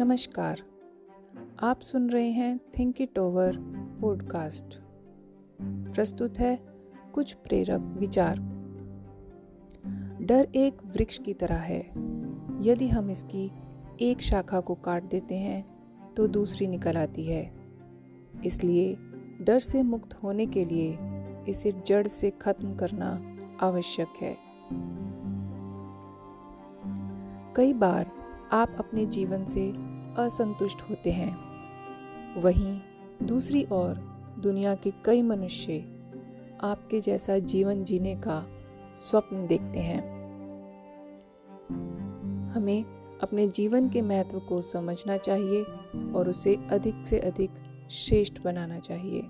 नमस्कार। आप सुन रहे हैं थिंक इट ओवर पॉडकास्ट प्रस्तुत है कुछ प्रेरक विचार। डर एक वृक्ष की तरह है। यदि हम इसकी एक शाखा को काट देते हैं तो दूसरी निकल आती है। इसलिए डर से मुक्त होने के लिए इसे जड़ से खत्म करना आवश्यक है। कई बार आप अपने जीवन से असंतुष्ट होते हैं। वहीं दूसरी ओर दुनिया के कई मनुष्य आपके जैसा जीवन जीने का स्वप्न देखते हैं। हमें अपने जीवन के महत्व को समझना चाहिए और उसे अधिक से अधिक श्रेष्ठ बनाना चाहिए।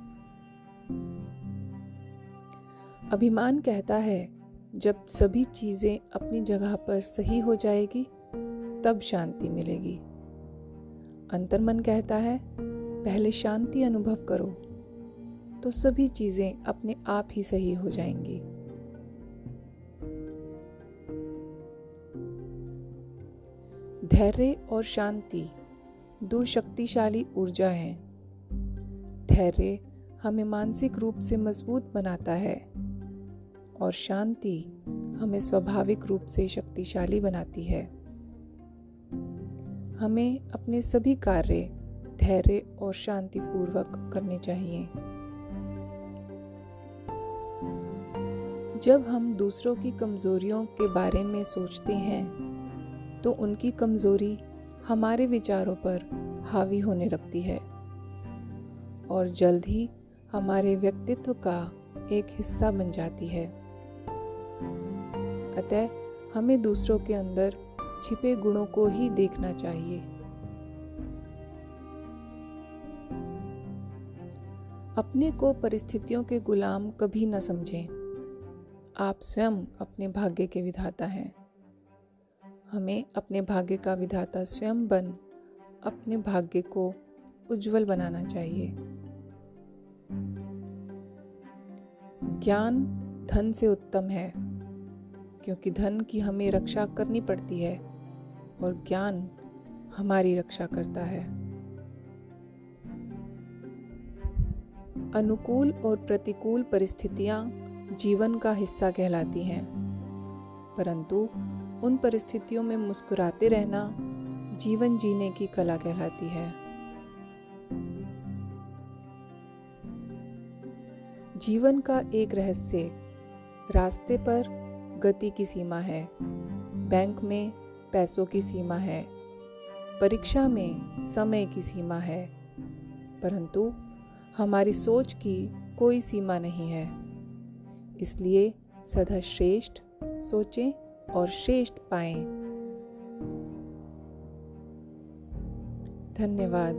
अभिमान कहता है, जब सभी चीज़ें अपनी जगह पर सही हो जाएगी, तब शांति मिलेगी। अंतर्मन कहता है, पहले शांति अनुभव करो तो सभी चीज़ें अपने आप ही सही हो जाएँगी. धैर्य और शांति दो शक्तिशाली ऊर्जा हैं। धैर्य हमें मानसिक रूप से मज़बूत बनाता है और शांति हमें स्वाभाविक रूप से शक्तिशाली बनाती है। हमें अपने सभी कार्य धैर्य और शांतिपूर्वक करने चाहिए। जब हम दूसरों की कमजोरियों के बारे में सोचते हैं तो उनकी कमज़ोरी हमारे विचारों पर हावी होने लगती है और जल्द ही हमारे व्यक्तित्व का एक हिस्सा बन जाती है। अतः हमें दूसरों के अंदर छिपे गुणों को ही देखना चाहिए। अपने को परिस्थितियों के गुलाम कभी न समझें। आप स्वयं अपने भाग्य के विधाता हैं। हमें अपने भाग्य का विधाता स्वयं बन अपने भाग्य को उज्जवल बनाना चाहिए। ज्ञान धन से उत्तम है, क्योंकि धन की हमें रक्षा करनी पड़ती है। और ज्ञान हमारी रक्षा करता है। अनुकूल और प्रतिकूल परिस्थितियाँ जीवन का हिस्सा कहलाती हैं, परंतु उन परिस्थितियों में मुस्कुराते रहना जीवन जीने की कला कहलाती है। जीवन का एक रहस्य रास्ते पर गति की सीमा है। बैंक में पैसों की सीमा है, परीक्षा में समय की सीमा है, परंतु हमारी सोच की कोई सीमा नहीं है। इसलिए सदा श्रेष्ठ सोचें और श्रेष्ठ पाएँ। धन्यवाद।